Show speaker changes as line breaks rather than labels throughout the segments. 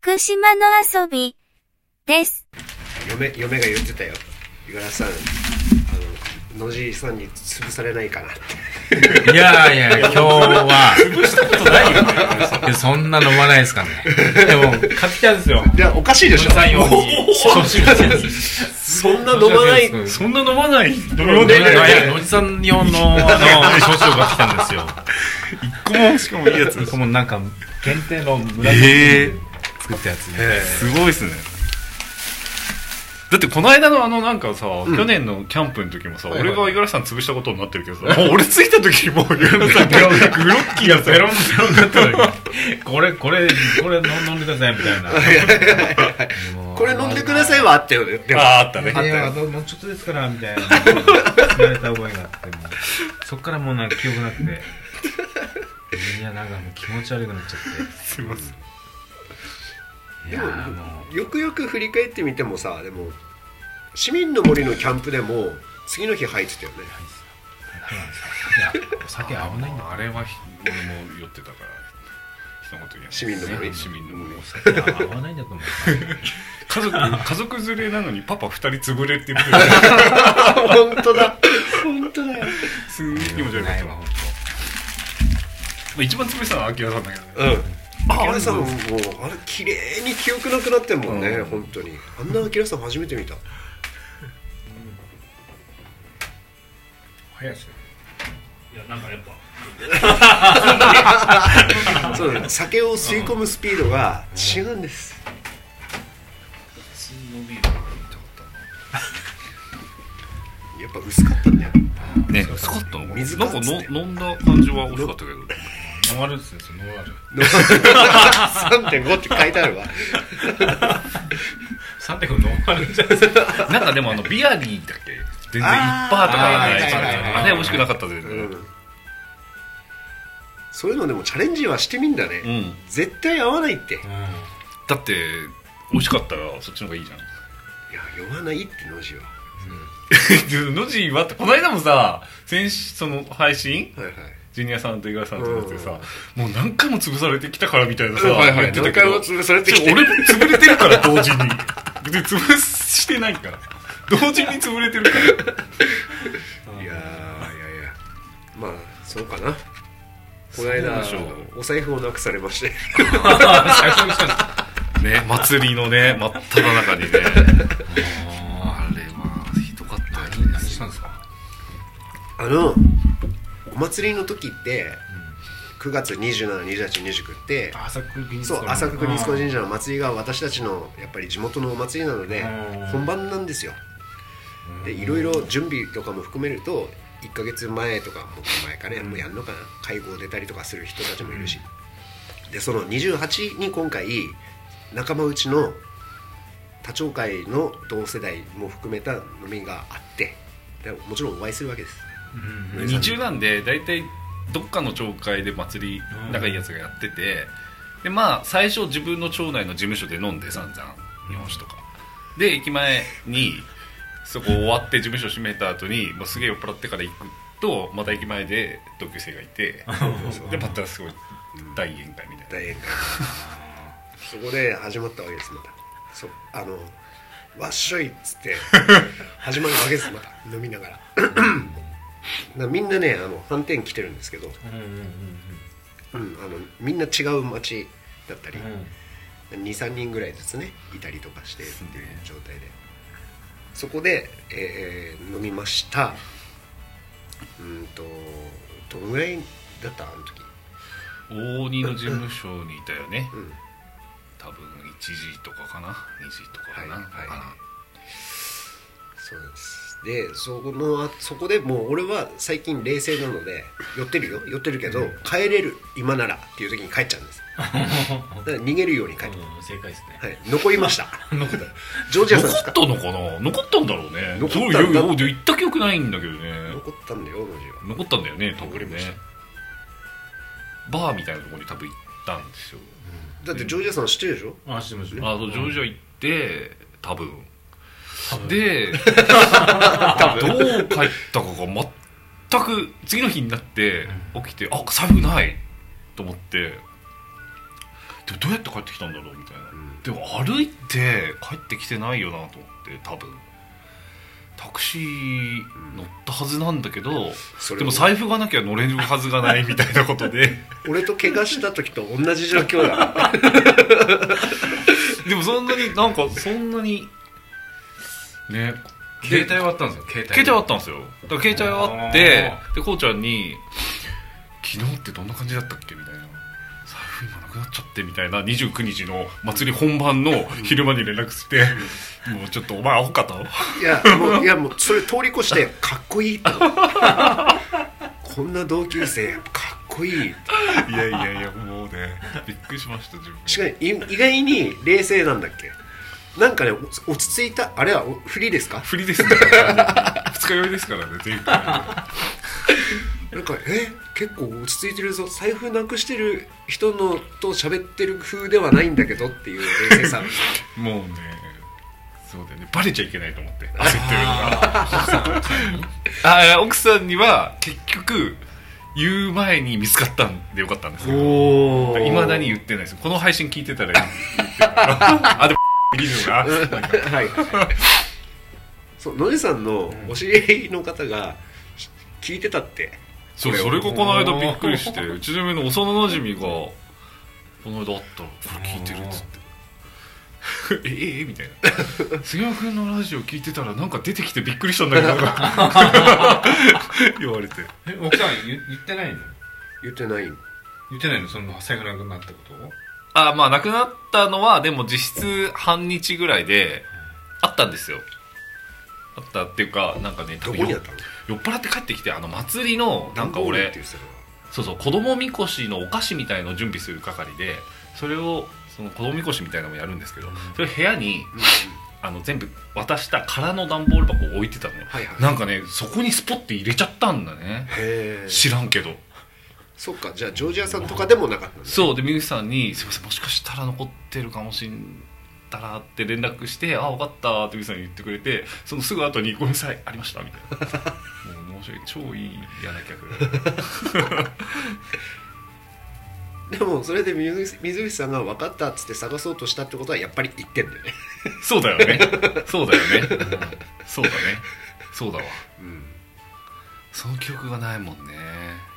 福島の遊びです。
嫁嫁が言ってたよ。五十嵐さんあの野地さんに潰されないかな。って
いやいや、今日は、いやそんな飲まないですかね。でも、買ってきたんですよ。
いやおかしいでしょ。
さん用に。
そんな飲まない。
そんな飲まない。飲み
飲んで
ね
ない野地さん用の、あの、焼酎が来たんですよ。
一個もしかもいいやつ
しかもなんか、限定の紫
え
で作ったやつ
すごいっすね。だってこの間のあのなんかさ、去年のキャンプの時もさ、
いはい
俺が五十嵐さん潰したことになってるけどさ、もう俺着いた時にもう五十嵐さん グロッキーがさ
ベロンベロンだったのに、これ、これ、これ飲んでくださいみたいな。
これ飲んでくださいはあったよねでも。
あああったね。
いや、あともうちょっとですから、みたいな。言われた覚えがあって、そっからもうなんか記憶なくて。いや、なんかもう気持ち悪くなっちゃって。
すいません
いやーもう。
よくよく振り返ってみてもさでも市民の森のキャンプでも次の日入ってたよね。
いや、お酒合わないんだ。
あれはひ俺も酔ってたから。
市民の森？
市民の森。
お酒合わないんだと思う。
家族家族連れなのにパパ二人潰れって言って
本当だ。本当だよ。
すんげえ気持ち悪
い。わ、
一番潰れたのはアキラさんだけどね。
うんああれさもうあれ綺麗に記憶なくなってんもんね、
うん。
本当に。あんなアキラさん初めて見た。
早いっすよ。
いやなんかやっぱ。
そうだね。酒を吸い込むスピードが違うんです。
普通のビール。が見たかっ
やっぱ薄かったんだよ。
たね。薄かったの
水
なんかの飲んだ感じは美味しかったけど
ノンアルですよ、ノンアル。
3.5って書いてあるわ。
3.5ノンアルじゃないですか。
なんかでもあのビアリーだっけ？全然1%とかない
あ
れ美味しくなかった全
う
然
ん。そういうのでもチャレンジはしてみんだね、
うん。
絶対合わないって。い
だって美味しかったらそっちの方がいいじゃん。
や酔わないってノジは。
ノジーはってこの間もさ先週その配信？
はいはい
ジュニアさんと五十嵐さんとやってさ、もう何回も潰されてきたからみたいなさ、
はいはい
言ってたけど
何回も潰されてきて。
俺も潰れてるから同時に。別に潰してないから。同時に潰れてるから。
いやーいやいや。まあそうかな。この間お財布をなくされまして。
最初にした
ね祭りのね真っ只中にね。あれはひどかったよね。
何したんですか？
あのお祭りの時って9月272829って
朝倉国
そう朝倉国神社の祭りが私たちのやっぱり地元のお祭りなので
うん。
本番なんですよ。でいろいろ準備とかも含めると1ヶ月前とかもっと前かねもうやんのかな。会合出たりとかする人たちもいるし。でその28に今回仲間内の多町会の同世代も含めた飲みがあってでもちろんお会いするわけです
二中なんで大体どっかの町会で祭り
うん。
仲いいやつがやっててでまあ最初自分の町内の事務所で飲んで散々日本酒とか。で駅前にそこ終わって事務所閉めた後にもうすげえ酔っ払ってから行くとまた駅前で同級生がいて。でまたすごい大宴会みたいな。
大宴会。そこで始まったわけですまた。そうあのわっしょいっつって 始まるわけですまた。飲みながら みんなねあの反転来てるんですけど、
うん
あのみんな違う町だったり、
うん。
23人ぐらいずつねいたりとかしてっていう状態で。そこで、えー飲みました。うんとどのぐらいだった？あの時。
大鬼の事務所にいたよね。
うん。
多分1時とかかな？2時とかかな、
はいはい。そうですでそこのあそこでもう俺は最近冷静なので寄ってるよ。寄ってるけど、帰れる今ならっていう時に帰っちゃうんです。だから逃げるように帰って、
うん正解ですね。
はい、残りまし た。ジョージアさんですか？
残ったのかな？残ったんだろうね。
残ったんだ。
そういやいや行った記憶ないんだけどね。
残ったんだよノジは。
残ったんだよね多分ね。バーみたいなところに多分行ったんですよ。
だってジョージアさん知ってるでしょ？
あ知ってます。よ
あとジョージア行って多分でどう帰ったかが全く次の日になって起きてあ財布ないと思って。でもどうやって帰ってきたんだろうみたいな、でも歩いて帰ってきてないよなと思って多分。タクシー乗ったはずなんだけど、
それを
でも財布がなきゃ乗れるはずがないみたいなことで。
俺と怪我した時と同じ状況だ。
でもそんなになんかそんなにね。
携帯はあったんですよ携帯
携帯はあったんですよ。だから携帯はあってでこうちゃんに「昨日ってどんな感じだったっけ?」みたいな「財布今なくなっちゃって」みたいな29日の祭り本番の昼間に連絡して「もうちょっとお前アホかと」
いやもういやもうそれ通り越してかっこいいと。こんな同級生かっこいい。
いやいやいやもうねびっくりしました自分。
しかもい意外に冷静なんだっけ？なんかねお落ち着いたあれはおフリですか？
振りですね。二日酔いですからね前回
なんかえ？結構落ち着いてるぞ。財布なくしてる人のと喋ってる風ではないんだけどっていう冷静さ。
もうねそうだよね。バレちゃいけないと思って焦ってるのがあ奥さんには結局言う前に見つかったんでよかったんですけど。
お
いまだに言ってないです。この配信聞いてたら言ってあでもいいのが。
はい。そうのりさんのお知り合いの方が聞いてたって。
そうそれがこの間びっくりしてうちの嫁の幼なじみがこの間会ったら「これ聞いてる」っつって「えええみたいな。杉山君のラジオ聞いてたらなんか出てきてびっくりしたんだけど 言われて。
え奥さん言言ってないの？
言ってない。
言ってないの？その財布なくなったこと
あまあ亡くなったのはでも実質半日ぐらいであったんですよ。あったっていうかなんかね多分酔っ払って帰ってきてあの祭りのなんか俺そうそう子供みこしのお菓子みたいのを準備する係でそれをその子供みこしみたいなのもやるんですけどそれ部屋にあの全部渡した空の段ボール箱を置いてたのよ、
はいはい
なんかねそこにスポッて入れちゃったんだね。知らんけど
そっかじゃあジョージアさんとかでもなかった
そうでミュさんに「すいませんもしかしたら残ってるかもしんたら」って連絡して「あ分かった」ってミュさんに言ってくれてそのすぐ後に「ごめんなさいありました」みたいな。もう申し訳超いい嫌な客。
でもそれで水水口さんが分かったっつって探そうとしたってことはやっぱり言ってんだよね。
そうだよね。そうだよね、そうだね。そうだわ。
うん。
その記憶がないもんね。
ほ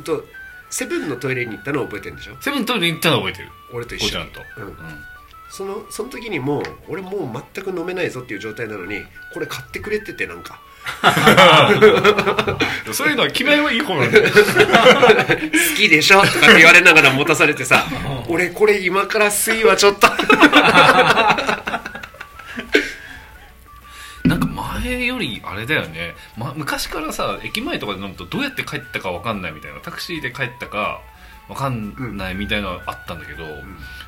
んとセブンのトイレに行ったのを覚えてるんでしょ？
セブントイレに行ったの覚えてる。
俺と一緒。に
こうちゃんと、
うん。そのその時にもう俺もう全く飲めないぞっていう状態なのにこれ買ってくれててなんか。
うん、そういうのは決めはいい方なんだよ。
好きでしょ？とかって言われながら持たされてさ俺これ今から水はちょっと。
なんか前よりあれだよね、ま、昔からさ駅前とかで飲むとどうやって帰ったか分かんないみたいなタクシーで帰ったか分かんないみたいなのあったんだけど、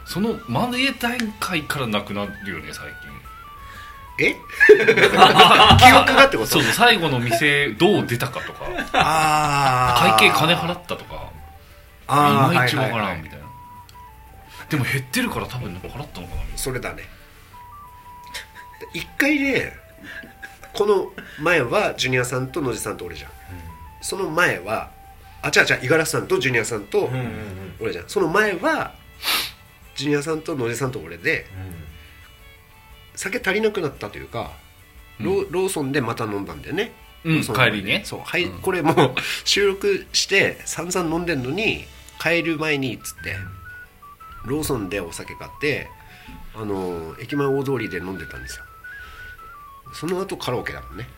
その真家段階からなくなるよね最近。
え？記憶がってこと？
そうそう最後の店どう出たかとか。
あ
会計金払ったとか。い
あー
まいち分からんみたいな。でも減ってるから多分払ったのかな
それだね。一回ねこの前はジュニアさんと野地さんと俺じゃん、その前はあ違う違う五十嵐さんとジュニアさんと俺じゃん。その前はジュニアさんと野地さんと俺で酒足りなくなったというか、ローローソンでまた飲んだんだよね、
うん帰りね。
そう、はい
うん。
これもう収録して散々飲んでんのに帰る前にっつってローソンでお酒買ってあの駅前大通りで飲んでたんですよその後カラオケだもんね。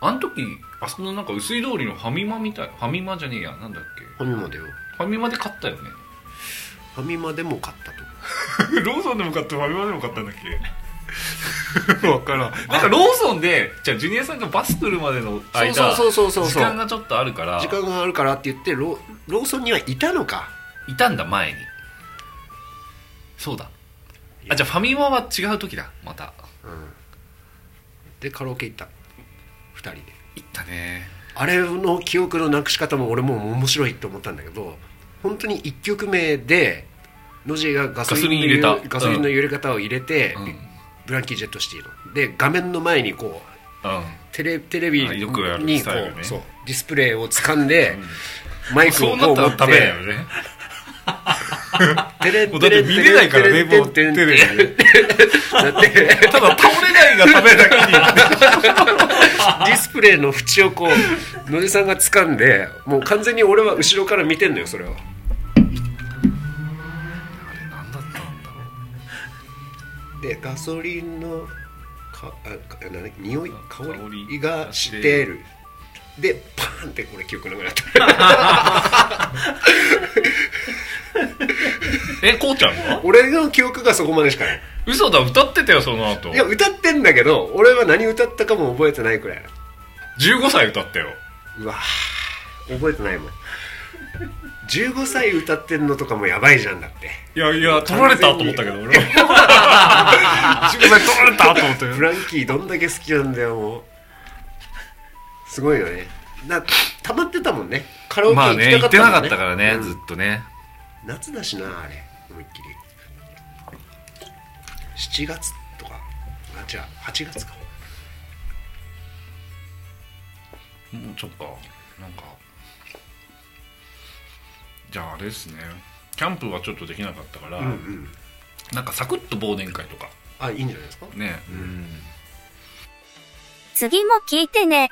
なあの時あそこのなんか薄い通りのファミマみたいファミマじゃねえやなんだっけ？
ファミマでよ。
ファミマで買ったよね。
ファミマでも買ったと
ローソンでも買ってファミマでも買ったんだっけ？分からん。なんかローソンでじゃあジュニアさんがバス来るまでの間
そうそうそうそうそう。
時間がちょっとあるから。
時間があるからって言ってロローソンにはいたのか？
いたんだ前に。そうだ。あじゃあファミマは違う時だまた。
うんでカラオケ行った。2人で。
行ったね。
あれの記憶のなくし方も俺も面白いと思ったんだけど本当に1曲目でノジがガソリンの
入れた
ガソリンの入れ方を入れて、
うん。
ブランキー・ジェット・シティの。で画面の前にこう
うん。
テレテレビにこ
スタイルね。
うそうディスプレイを掴んで、マイクをこう持って テレン
もうだって見れないからねもうテレビでただ倒れないがためだけに
ディスプレイの縁をこう野地さんが掴んでもう完全に俺は後ろから見てんのよそれはでガソリンのかあか何匂い香りがしてるでパーンってこれ記憶なくなった
えこうちゃんが
俺の記憶がそこまでしかない。
嘘だ歌ってたよその後。
いや歌ってんだけど俺は何歌ったかも覚えてないくら。い
15歳歌ったよ。
うわー覚えてないもん。15歳歌ってんのとかもやばいじゃんだって。
いやいや取られたと思ったけど俺は。15歳取られたと思ったよ
フランキーどんだけ好きなんだよもう。すごいよね。な溜まってたもんね。カラオケ
まあ
行き
ね行ってなか
たかったもんね
ったからね、
うん。
ずっとね。
夏だしなあれ思いっきり。7月とか。あ違う。8月か。
もうちょっとなんか。じゃああれですね。キャンプはちょっとできなかったから、
うんうん。
なんかサクッと忘年会とか。
あいいんじゃないですか？
ね、
うん。
次も聞いてね。